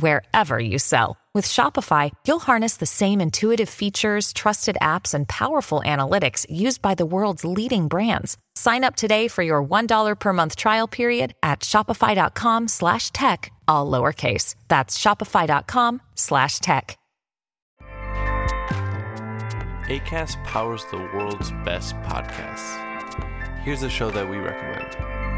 wherever you sell. With Shopify, you'll harness the same intuitive features, trusted apps, and powerful analytics used by the world's leading brands. Sign up today for your $1 per month trial period at shopify.com slash tech, all lowercase. That's shopify.com slash tech. ACAST powers the world's best podcasts. Here's a show that we recommend.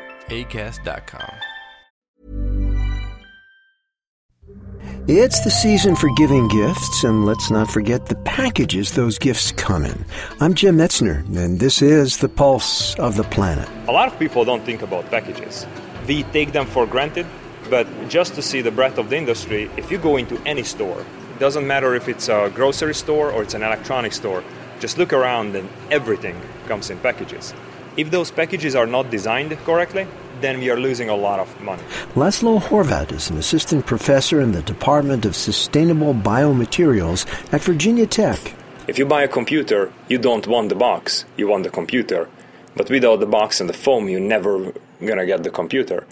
ACAST.com. It's the season for giving gifts, and let's not forget the packages those gifts come in. I'm Jim Metzner, and this is The Pulse of the Planet. A lot of people don't think about packages. We take them for granted, but just to see the breadth of the industry, if you go into any store, it doesn't matter if it's a grocery store or it's an electronic store, just look around and everything comes in packages. If those packages are not designed correctly, then we are losing a lot of money. Laszlo Horvath is an assistant professor in the Department of Sustainable Biomaterials at Virginia Tech. If you buy a computer, you don't want the box, you want the computer. But without the box and the foam, you're never gonna get the computer.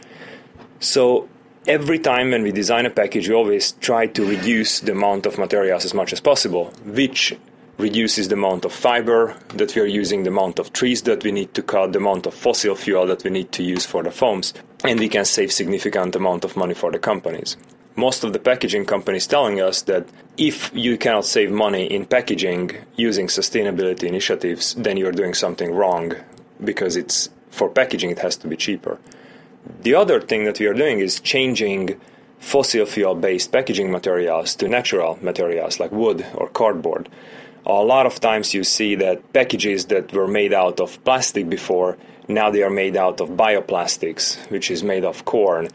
So every time when we design a package, we always try to reduce the amount of materials as much as possible, which reduces the amount of fiber that we are using, the amount of trees that we need to cut, the amount of fossil fuel that we need to use for the foams, and we can save significant amount of money for the companies. Most of the packaging companies telling us that if you cannot save money in packaging using sustainability initiatives, then you're doing something wrong because it's for packaging it has to be cheaper. The other thing that we are doing is changing fossil fuel based packaging materials to natural materials like wood or cardboard a lot of times you see that packages that were made out of plastic before now they are made out of bioplastics which is made of corn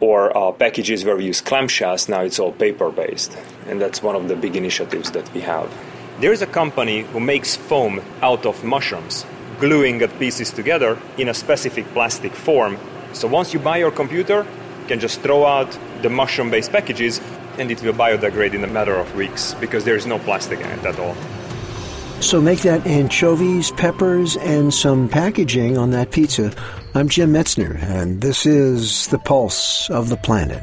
or uh, packages where we use clamshells now it's all paper based and that's one of the big initiatives that we have. There's a company who makes foam out of mushrooms gluing the pieces together in a specific plastic form. So once you buy your computer you can just throw out the mushroom based packages and it will biodegrade in a matter of weeks because there is no plastic in it at all. So make that anchovies, peppers, and some packaging on that pizza. I'm Jim Metzner, and this is The Pulse of the Planet.